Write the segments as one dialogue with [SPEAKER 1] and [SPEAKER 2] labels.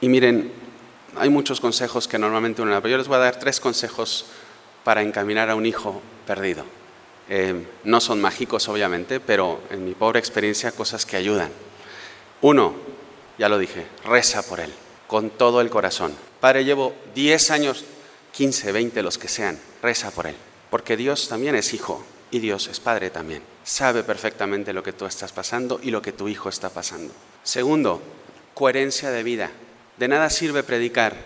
[SPEAKER 1] Y miren, hay muchos consejos que normalmente uno da, pero yo les voy a dar tres consejos para encaminar a un hijo perdido. Eh, no son mágicos, obviamente, pero en mi pobre experiencia, cosas que ayudan. Uno, ya lo dije, reza por él, con todo el corazón. Padre, llevo 10 años, 15, 20, los que sean, reza por él, porque Dios también es hijo y Dios es padre también. Sabe perfectamente lo que tú estás pasando y lo que tu hijo está pasando. Segundo, coherencia de vida. De nada sirve predicar,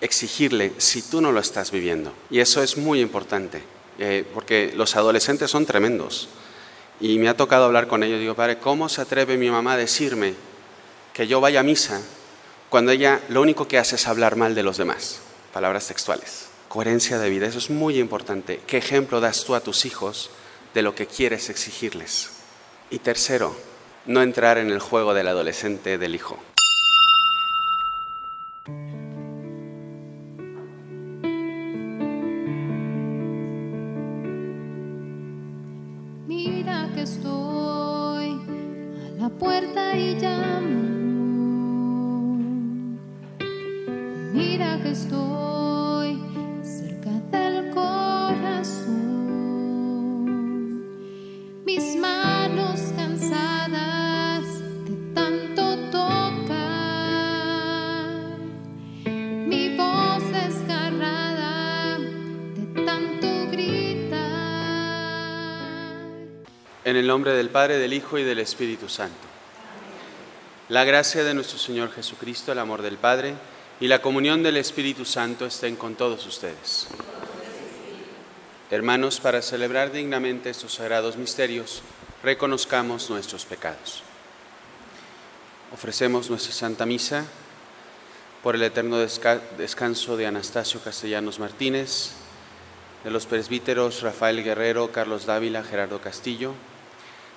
[SPEAKER 1] exigirle si tú no lo estás viviendo. Y eso es muy importante, eh, porque los adolescentes son tremendos. Y me ha tocado hablar con ellos. Digo, padre, ¿cómo se atreve mi mamá a decirme que yo vaya a misa cuando ella lo único que hace es hablar mal de los demás? Palabras textuales. Coherencia de vida, eso es muy importante. ¿Qué ejemplo das tú a tus hijos de lo que quieres exigirles? Y tercero, no entrar en el juego del adolescente del hijo. Padre, del Hijo y del Espíritu Santo. La gracia de nuestro Señor Jesucristo, el amor del Padre y la comunión del Espíritu Santo estén con todos ustedes. Hermanos, para celebrar dignamente estos sagrados misterios, reconozcamos nuestros pecados. Ofrecemos nuestra Santa Misa por el eterno descanso de Anastasio Castellanos Martínez, de los presbíteros Rafael Guerrero, Carlos Dávila, Gerardo Castillo,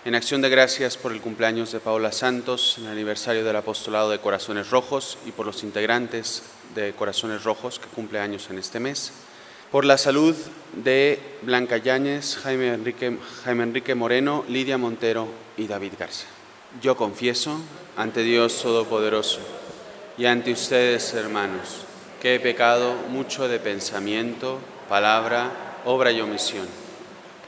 [SPEAKER 1] en acción de gracias por el cumpleaños de Paula Santos, el aniversario del apostolado de Corazones Rojos y por los integrantes de Corazones Rojos que cumple años en este mes, por la salud de Blanca Yáñez, Jaime Enrique, Jaime Enrique Moreno, Lidia Montero y David Garza. Yo confieso ante Dios Todopoderoso y ante ustedes, hermanos, que he pecado mucho de pensamiento, palabra, obra y omisión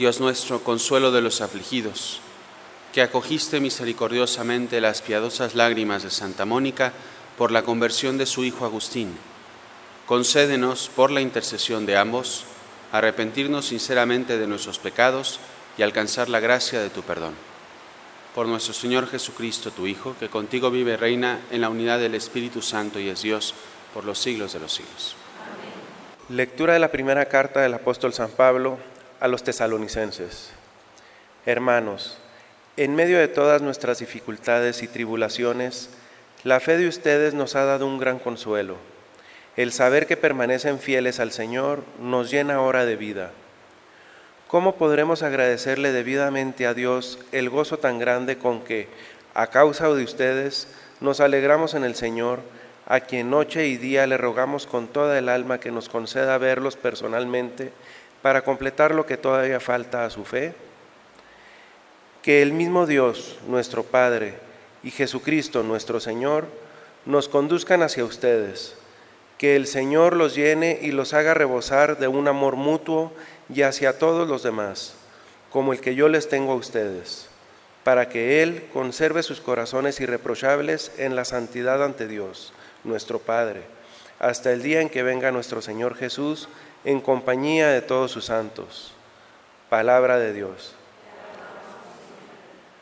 [SPEAKER 1] Dios nuestro, consuelo de los afligidos, que acogiste misericordiosamente las piadosas lágrimas de Santa Mónica por la conversión de su hijo Agustín, concédenos, por la intercesión de ambos, arrepentirnos sinceramente de nuestros pecados y alcanzar la gracia de tu perdón. Por nuestro Señor Jesucristo, tu Hijo, que contigo vive y reina en la unidad del Espíritu Santo y es Dios por los siglos de los siglos.
[SPEAKER 2] Lectura de la primera carta del apóstol San Pablo a los tesalonicenses. Hermanos, en medio de todas nuestras dificultades y tribulaciones, la fe de ustedes nos ha dado un gran consuelo. El saber que permanecen fieles al Señor nos llena ahora de vida. ¿Cómo podremos agradecerle debidamente a Dios el gozo tan grande con que, a causa de ustedes, nos alegramos en el Señor? a quien noche y día le rogamos con toda el alma que nos conceda verlos personalmente, para completar lo que todavía falta a su fe? Que el mismo Dios, nuestro Padre, y Jesucristo, nuestro Señor, nos conduzcan hacia ustedes. Que el Señor los llene y los haga rebosar de un amor mutuo y hacia todos los demás, como el que yo les tengo a ustedes, para que Él conserve sus corazones irreprochables en la santidad ante Dios, nuestro Padre, hasta el día en que venga nuestro Señor Jesús en compañía de todos sus santos. Palabra de Dios.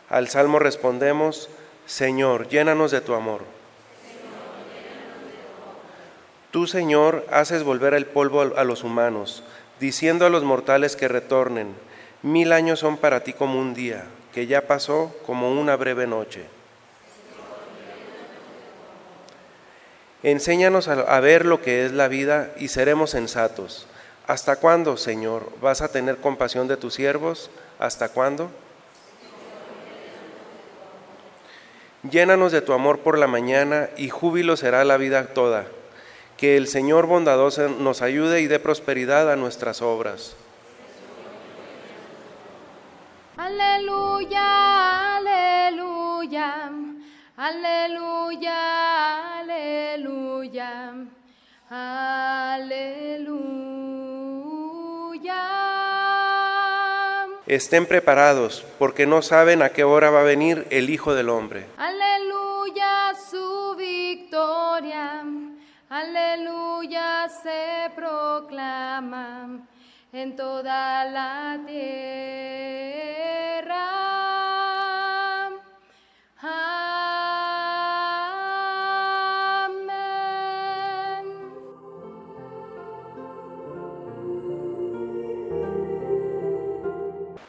[SPEAKER 2] Al salmo respondemos, Señor, llénanos de tu amor. Tú, Señor, haces volver el polvo a los humanos, diciendo a los mortales que retornen, mil años son para ti como un día, que ya pasó como una breve noche. Enséñanos a, ver lo que es la vida y seremos sensatos. ¿Hasta cuándo, Señor, vas a tener compasión de tus siervos? ¿Hasta cuándo? Llénanos de tu amor por la mañana y júbilo será la vida toda. Que el Señor bondadoso nos ayude y dé prosperidad a nuestras obras.
[SPEAKER 3] Aleluya, aleluya, aleluya, aleluya, aleluya.
[SPEAKER 2] Estén preparados, porque no saben a qué hora va a venir el Hijo del Hombre.
[SPEAKER 3] Aleluya, su victoria. Aleluya se proclama en toda la tierra.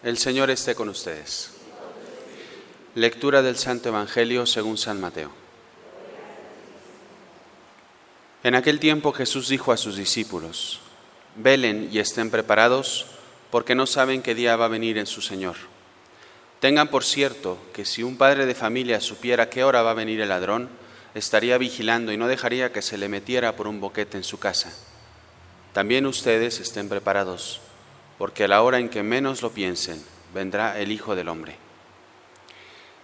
[SPEAKER 1] El Señor esté con ustedes. Lectura del Santo Evangelio según San Mateo. En aquel tiempo Jesús dijo a sus discípulos, velen y estén preparados, porque no saben qué día va a venir en su Señor. Tengan por cierto que si un padre de familia supiera qué hora va a venir el ladrón, estaría vigilando y no dejaría que se le metiera por un boquete en su casa. También ustedes estén preparados, porque a la hora en que menos lo piensen, vendrá el Hijo del Hombre.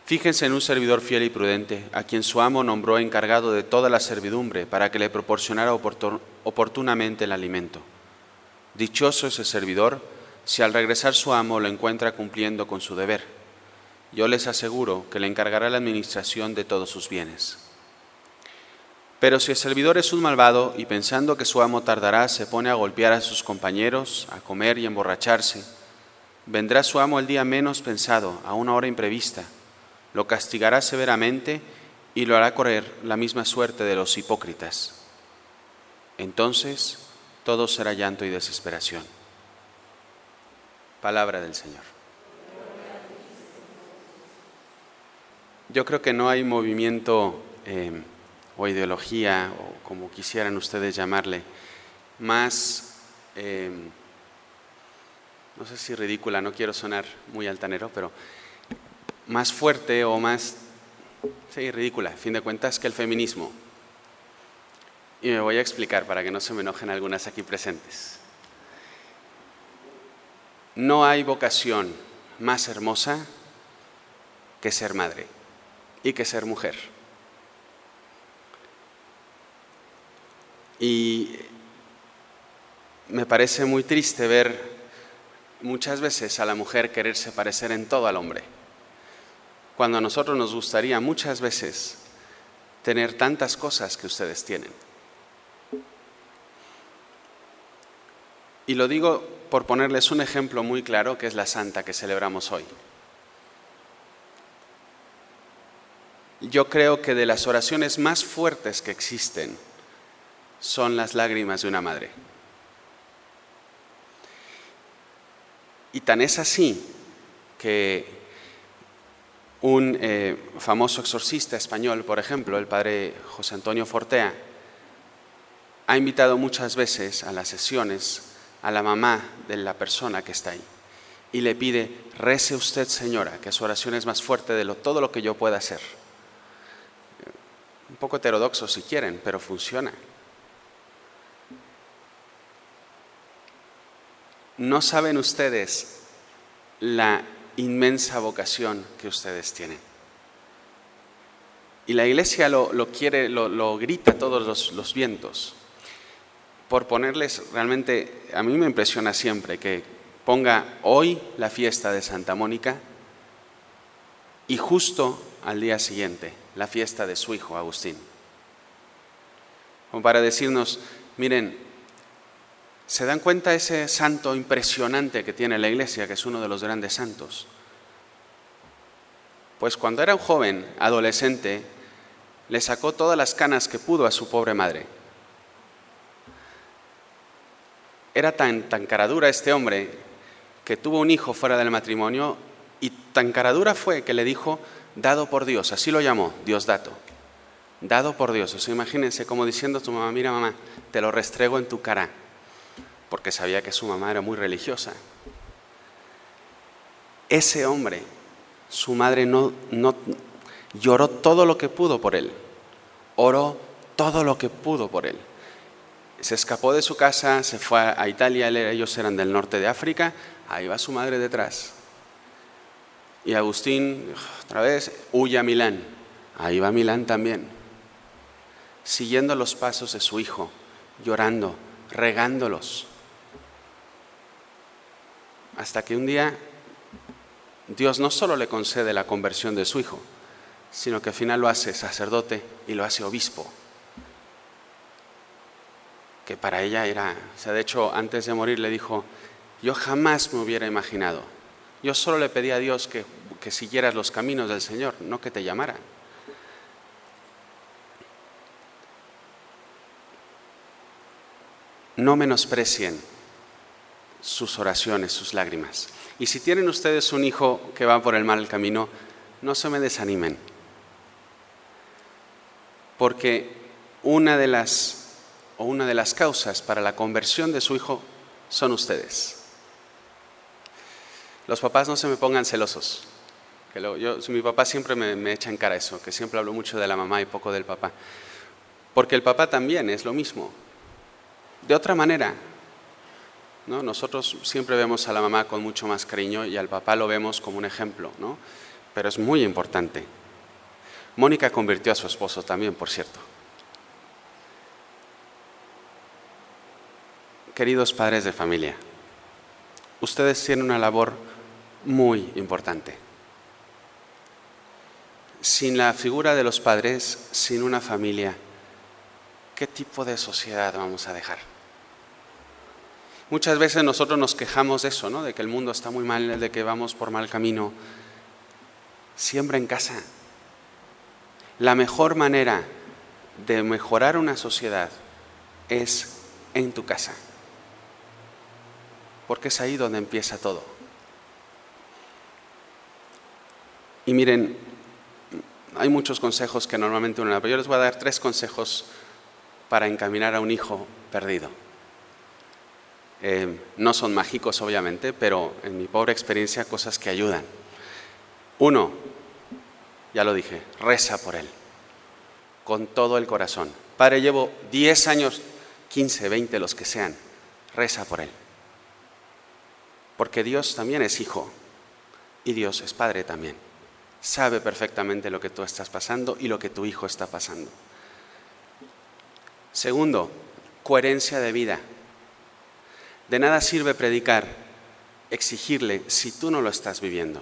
[SPEAKER 1] Fíjense en un servidor fiel y prudente, a quien su amo nombró encargado de toda la servidumbre para que le proporcionara oportunamente el alimento. Dichoso ese servidor si al regresar su amo lo encuentra cumpliendo con su deber. Yo les aseguro que le encargará la administración de todos sus bienes. Pero si el servidor es un malvado y pensando que su amo tardará, se pone a golpear a sus compañeros, a comer y emborracharse, vendrá su amo el día menos pensado, a una hora imprevista lo castigará severamente y lo hará correr la misma suerte de los hipócritas. Entonces todo será llanto y desesperación. Palabra del Señor. Yo creo que no hay movimiento eh, o ideología, o como quisieran ustedes llamarle, más, eh, no sé si ridícula, no quiero sonar muy altanero, pero más fuerte o más, sí, ridícula, a fin de cuentas, que el feminismo. Y me voy a explicar para que no se me enojen algunas aquí presentes. No hay vocación más hermosa que ser madre y que ser mujer. Y me parece muy triste ver muchas veces a la mujer quererse parecer en todo al hombre cuando a nosotros nos gustaría muchas veces tener tantas cosas que ustedes tienen. Y lo digo por ponerles un ejemplo muy claro, que es la santa que celebramos hoy. Yo creo que de las oraciones más fuertes que existen son las lágrimas de una madre. Y tan es así que un eh, famoso exorcista español, por ejemplo, el padre José Antonio Fortea, ha invitado muchas veces a las sesiones a la mamá de la persona que está ahí y le pide, rece usted señora, que su oración es más fuerte de todo lo que yo pueda hacer. Un poco heterodoxo si quieren, pero funciona. No saben ustedes la inmensa vocación que ustedes tienen. Y la iglesia lo, lo quiere, lo, lo, grita a todos los, los vientos. Por ponerles, realmente, a mí me impresiona siempre que ponga hoy la fiesta de Santa Mónica y justo al día siguiente la fiesta de su hijo Agustín. Como para decirnos, miren, ¿se dan cuenta ese santo impresionante que tiene la iglesia, que es uno de los grandes santos? Pues cuando era un joven, adolescente, le sacó todas las canas que pudo a su pobre madre. Era tan, tan caradura este hombre que tuvo un hijo fuera del matrimonio y tan caradura fue que le dijo, dado por Dios, así lo llamó, Dios dato, dado por Dios. O sea, imagínense como diciendo a tu mamá, mira mamá, te lo restrego en tu cara, porque sabía que su mamá era muy religiosa. Ese hombre, su madre no, no lloró todo lo que pudo por él, oró todo lo que pudo por él. Se escapó de su casa, se fue a Italia, ellos eran del norte de África, ahí va su madre detrás. Y Agustín, otra vez, huye a Milán, ahí va Milán también, siguiendo los pasos de su hijo, llorando, regándolos. Hasta que un día Dios no solo le concede la conversión de su hijo, sino que al final lo hace sacerdote y lo hace obispo. Que para ella era, o sea, de hecho, antes de morir le dijo, yo jamás me hubiera imaginado, yo solo le pedí a Dios que, que siguieras los caminos del Señor, no que te llamara. No menosprecien sus oraciones, sus lágrimas. Y si tienen ustedes un hijo que va por el mal camino, no se me desanimen porque una de las o una de las causas para la conversión de su hijo son ustedes. Los papás no se me pongan celosos. Que yo, mi papá siempre me, me echa en cara eso, que siempre hablo mucho de la mamá y poco del papá. Porque el papá también es lo mismo. De otra manera, ¿no? nosotros siempre vemos a la mamá con mucho más cariño y al papá lo vemos como un ejemplo, ¿no? pero es muy importante. Mónica convirtió a su esposo también, por cierto. Queridos padres de familia, ustedes tienen una labor muy importante. Sin la figura de los padres, sin una familia, ¿qué tipo de sociedad vamos a dejar? Muchas veces nosotros nos quejamos de eso, ¿no? De que el mundo está muy mal, de que vamos por mal camino. Siembra en casa, la mejor manera de mejorar una sociedad es en tu casa, porque es ahí donde empieza todo. Y miren, hay muchos consejos que normalmente uno da, pero yo les voy a dar tres consejos para encaminar a un hijo perdido. Eh, no son mágicos, obviamente, pero en mi pobre experiencia, cosas que ayudan. Uno, ya lo dije, reza por él, con todo el corazón. Padre, llevo 10 años, 15, 20, los que sean, reza por él. Porque Dios también es hijo y Dios es padre también. Sabe perfectamente lo que tú estás pasando y lo que tu hijo está pasando. Segundo, coherencia de vida. De nada sirve predicar, exigirle si tú no lo estás viviendo.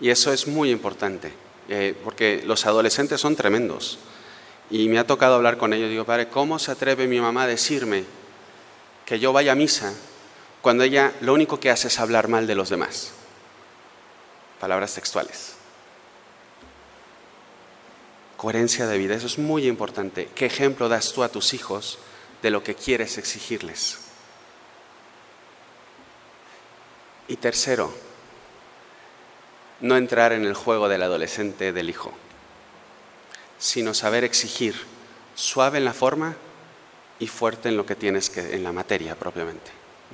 [SPEAKER 1] Y eso es muy importante, eh, porque los adolescentes son tremendos. Y me ha tocado hablar con ellos. Digo, padre, ¿cómo se atreve mi mamá a decirme que yo vaya a misa cuando ella lo único que hace es hablar mal de los demás? Palabras textuales. Coherencia de vida, eso es muy importante. ¿Qué ejemplo das tú a tus hijos de lo que quieres exigirles? Y tercero, no entrar en el juego del adolescente del hijo, sino saber exigir, suave en la forma y fuerte en lo que tienes que, en la materia propiamente.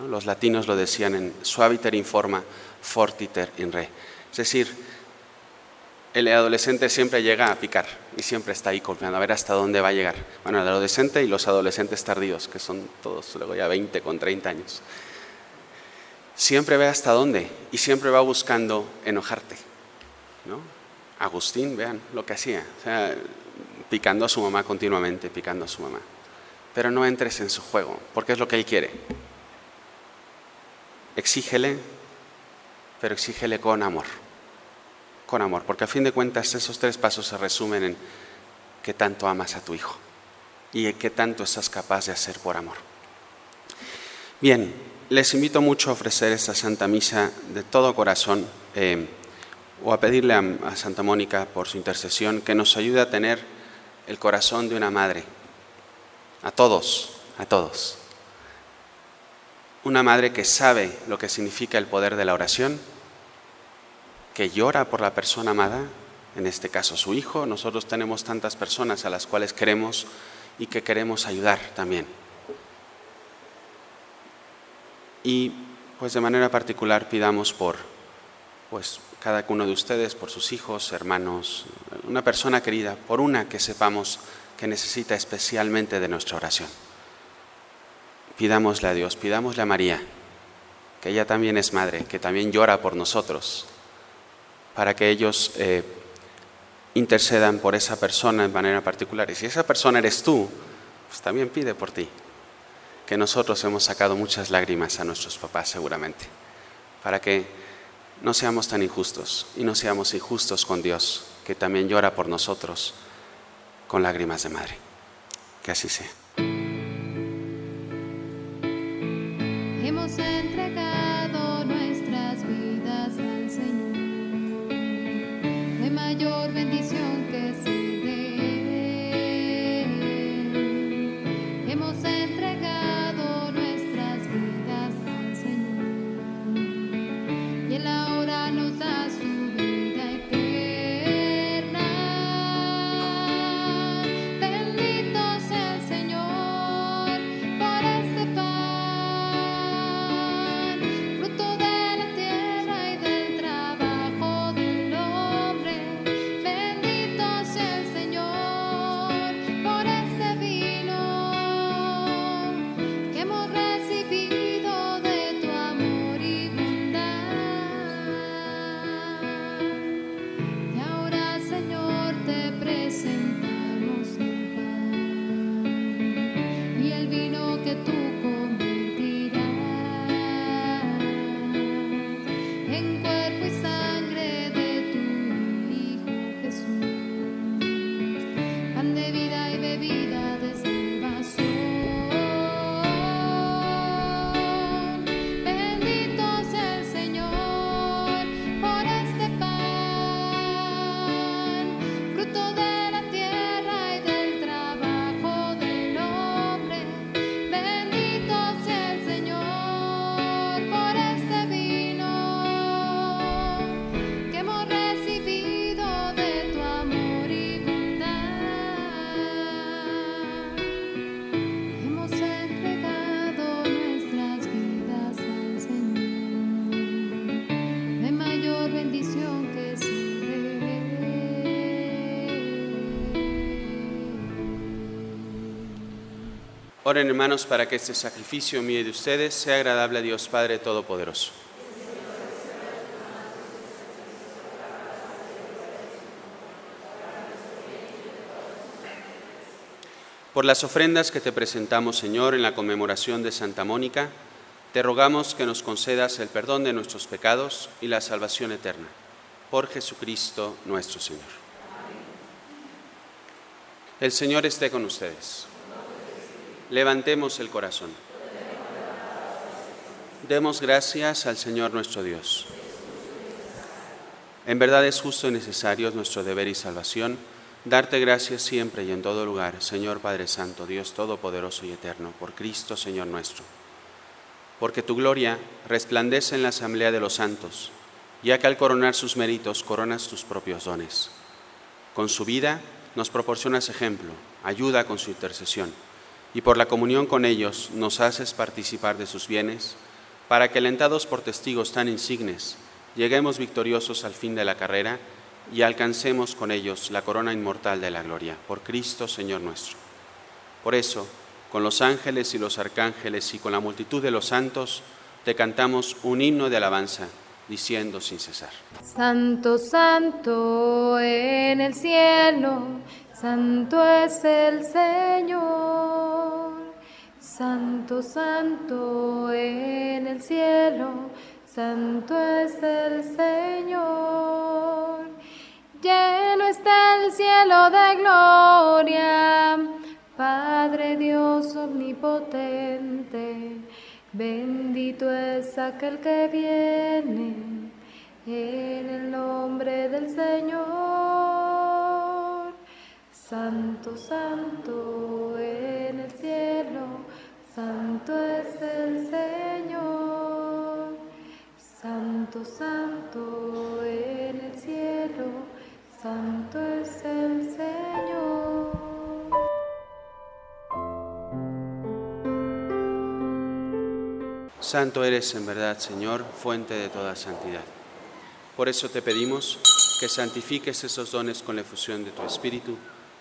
[SPEAKER 1] Los latinos lo decían en suaviter in forma, fortiter in re. Es decir, el adolescente siempre llega a picar y siempre está ahí confiando a ver hasta dónde va a llegar. Bueno, el adolescente y los adolescentes tardíos, que son todos luego ya 20 con 30 años. Siempre ve hasta dónde y siempre va buscando enojarte. ¿no? Agustín, vean lo que hacía, picando a su mamá continuamente, picando a su mamá. Pero no entres en su juego, porque es lo que él quiere. Exígele, pero exígele con amor porque a fin de cuentas esos tres pasos se resumen en qué tanto amas a tu hijo y qué tanto estás capaz de hacer por amor. Bien, les invito mucho a ofrecer esta Santa Misa de todo corazón eh, o a pedirle a Santa Mónica por su intercesión que nos ayude a tener el corazón de una madre, a todos, a todos. Una madre que sabe lo que significa el poder de la oración que llora por la persona amada, en este caso su hijo. Nosotros tenemos tantas personas a las cuales queremos y que queremos ayudar también. Y pues de manera particular pidamos por pues cada uno de ustedes, por sus hijos, hermanos, una persona querida, por una que sepamos que necesita especialmente de nuestra oración. Pidámosle a Dios, pidámosle a María, que ella también es madre, que también llora por nosotros, para que ellos eh, intercedan por esa persona en manera particular. Y si esa persona eres tú, pues también pide por ti. Que nosotros hemos sacado muchas lágrimas a nuestros papás seguramente, para que no seamos tan injustos y no seamos injustos con Dios, que también llora por nosotros con lágrimas de madre. Que así sea. Oren hermanos para que este sacrificio mío de ustedes sea agradable a Dios Padre Todopoderoso. Por las ofrendas que te presentamos, Señor, en la conmemoración de Santa Mónica, te rogamos que nos concedas el perdón de nuestros pecados y la salvación eterna. Por Jesucristo nuestro Señor. El Señor esté con ustedes. Levantemos el corazón. Demos gracias al Señor nuestro Dios. En verdad es justo y necesario es nuestro deber y salvación darte gracias siempre y en todo lugar, Señor Padre Santo, Dios Todopoderoso y Eterno, por Cristo Señor nuestro. Porque tu gloria resplandece en la asamblea de los santos, ya que al coronar sus méritos coronas tus propios dones. Con su vida nos proporcionas ejemplo, ayuda con su intercesión, y por la comunión con ellos nos haces participar de sus bienes, para que alentados por testigos tan insignes, lleguemos victoriosos al fin de la carrera y alcancemos con ellos la corona inmortal de la gloria, por Cristo Señor nuestro. Por eso, con los ángeles y los arcángeles y con la multitud de los santos, te cantamos un himno de alabanza, diciendo sin cesar.
[SPEAKER 3] Santo, santo en el cielo, santo es el Señor. Santo, santo en el cielo, santo es el Señor. Lleno está el cielo de gloria, Padre Dios omnipotente. Bendito es aquel que viene en el nombre del Señor. Santo, santo en el cielo, santo es el Señor. Santo, santo en el cielo, santo es el Señor.
[SPEAKER 1] Santo eres en verdad, Señor, fuente de toda santidad. Por eso te pedimos que santifiques esos dones con la efusión de tu Espíritu,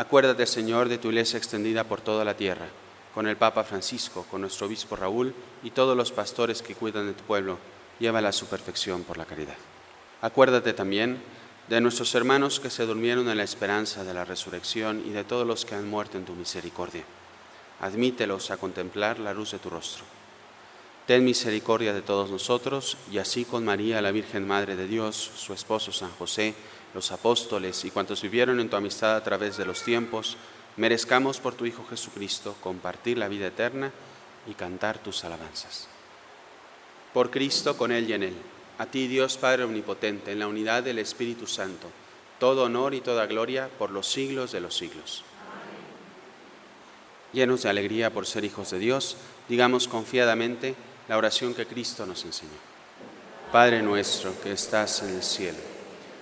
[SPEAKER 1] Acuérdate, Señor, de tu iglesia extendida por toda la tierra, con el Papa Francisco, con nuestro obispo Raúl y todos los pastores que cuidan de tu pueblo, llévala a su perfección por la caridad. Acuérdate también de nuestros hermanos que se durmieron en la esperanza de la resurrección y de todos los que han muerto en tu misericordia. Admítelos a contemplar la luz de tu rostro. Ten misericordia de todos nosotros y así con María, la Virgen Madre de Dios, su esposo San José, los apóstoles y cuantos vivieron en tu amistad a través de los tiempos, merezcamos por tu Hijo Jesucristo compartir la vida eterna y cantar tus alabanzas. Por Cristo, con Él y en Él, a ti Dios Padre Omnipotente, en la unidad del Espíritu Santo, todo honor y toda gloria por los siglos de los siglos. Llenos de alegría por ser hijos de Dios, digamos confiadamente la oración que Cristo nos enseñó. Padre nuestro que estás en el cielo,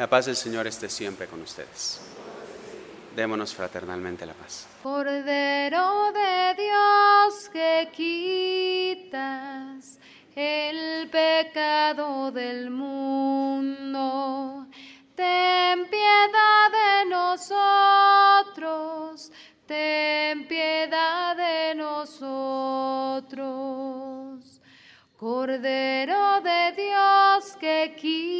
[SPEAKER 1] La paz del Señor esté siempre con ustedes. Démonos fraternalmente la paz.
[SPEAKER 3] Cordero de Dios que quitas el pecado del mundo, ten piedad de nosotros, ten piedad de nosotros. Cordero de Dios que quitas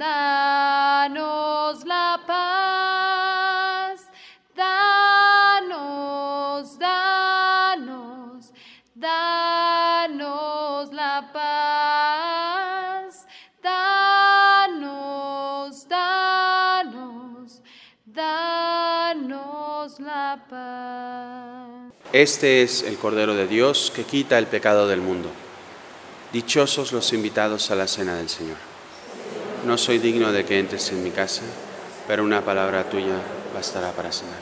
[SPEAKER 3] danos la paz, danos, danos, danos la paz, danos, danos, danos la paz.
[SPEAKER 1] Este es el Cordero de Dios que quita el pecado del mundo. Dichosos los invitados a la cena del Señor. No soy digno de que entres en mi casa, pero una palabra tuya bastará para cenar.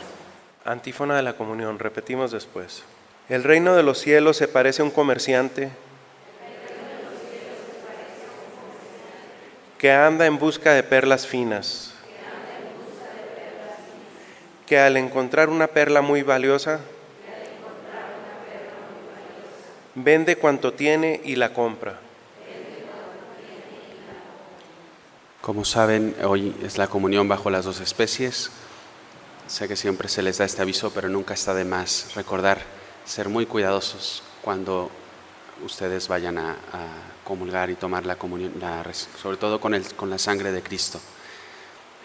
[SPEAKER 2] Antífona de la comunión, repetimos después. El reino de los cielos se parece a un comerciante que anda en busca de perlas finas, que al encontrar una perla muy valiosa, vende cuanto tiene y la compra.
[SPEAKER 1] Como saben, hoy es la comunión bajo las dos especies. Sé que siempre se les da este aviso, pero nunca está de más recordar ser muy cuidadosos cuando ustedes vayan a, comulgar y tomar la comunión, la sobre todo con, el, con la sangre de Cristo.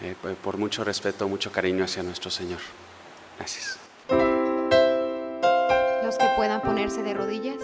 [SPEAKER 1] Eh, por- por mucho respeto, mucho cariño hacia nuestro Señor. Gracias.
[SPEAKER 4] Los que puedan ponerse de rodillas.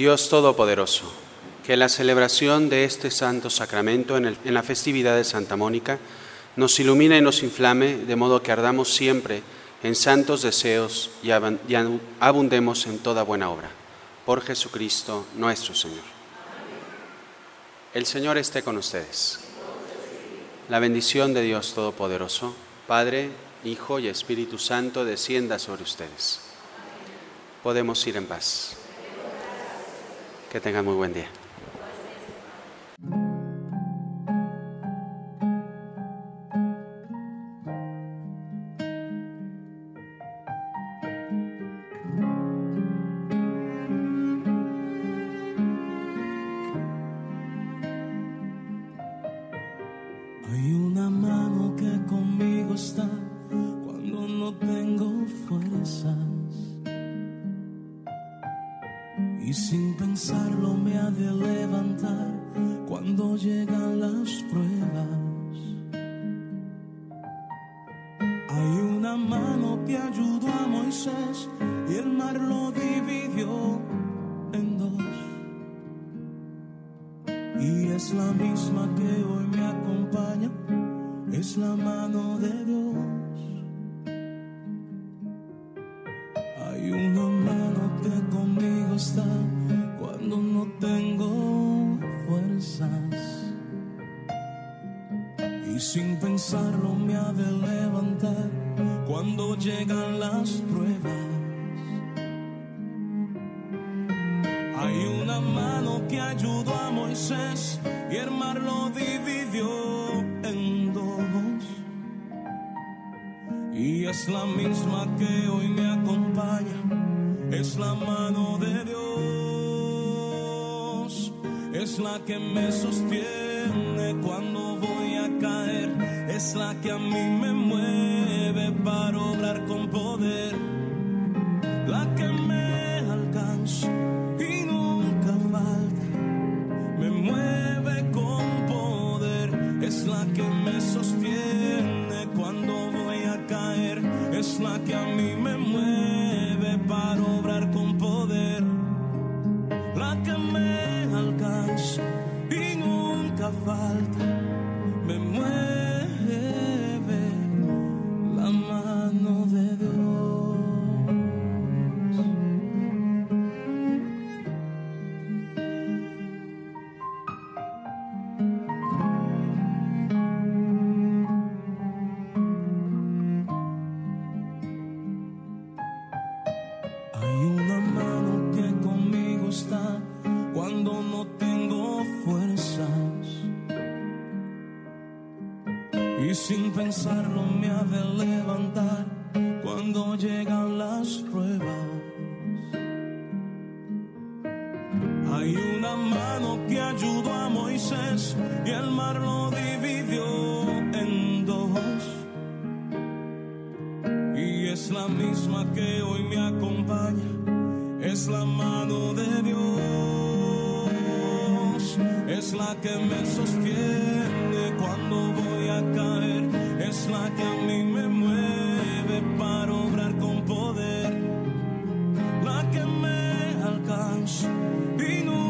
[SPEAKER 1] Dios Todopoderoso, que la celebración de este santo sacramento en, la festividad de Santa Mónica nos ilumine y nos inflame, de modo que ardamos siempre en santos deseos y abundemos en toda buena obra. Por Jesucristo nuestro Señor. El Señor esté con ustedes. La bendición de Dios Todopoderoso, Padre, Hijo y Espíritu Santo, descienda sobre ustedes. Podemos ir en paz. Que tengan muy buen día.
[SPEAKER 5] Y es la misma que hoy me acompaña, es la mano de Dios. La misma que hoy me acompaña, es la mano de Dios, es la que me sostiene cuando voy a caer, es la que a mí me mueve para obrar con poder, la que me alcanza y nunca falta me mueve con poder, es la que me sostiene es la que a mí me mueve para obrar con poder, la que me alcanza y nunca falta, la misma que hoy me acompaña, es la mano de Dios, es la que me sostiene cuando voy a caer, es la que a mí me mueve para obrar con poder, la que me alcanza y nunca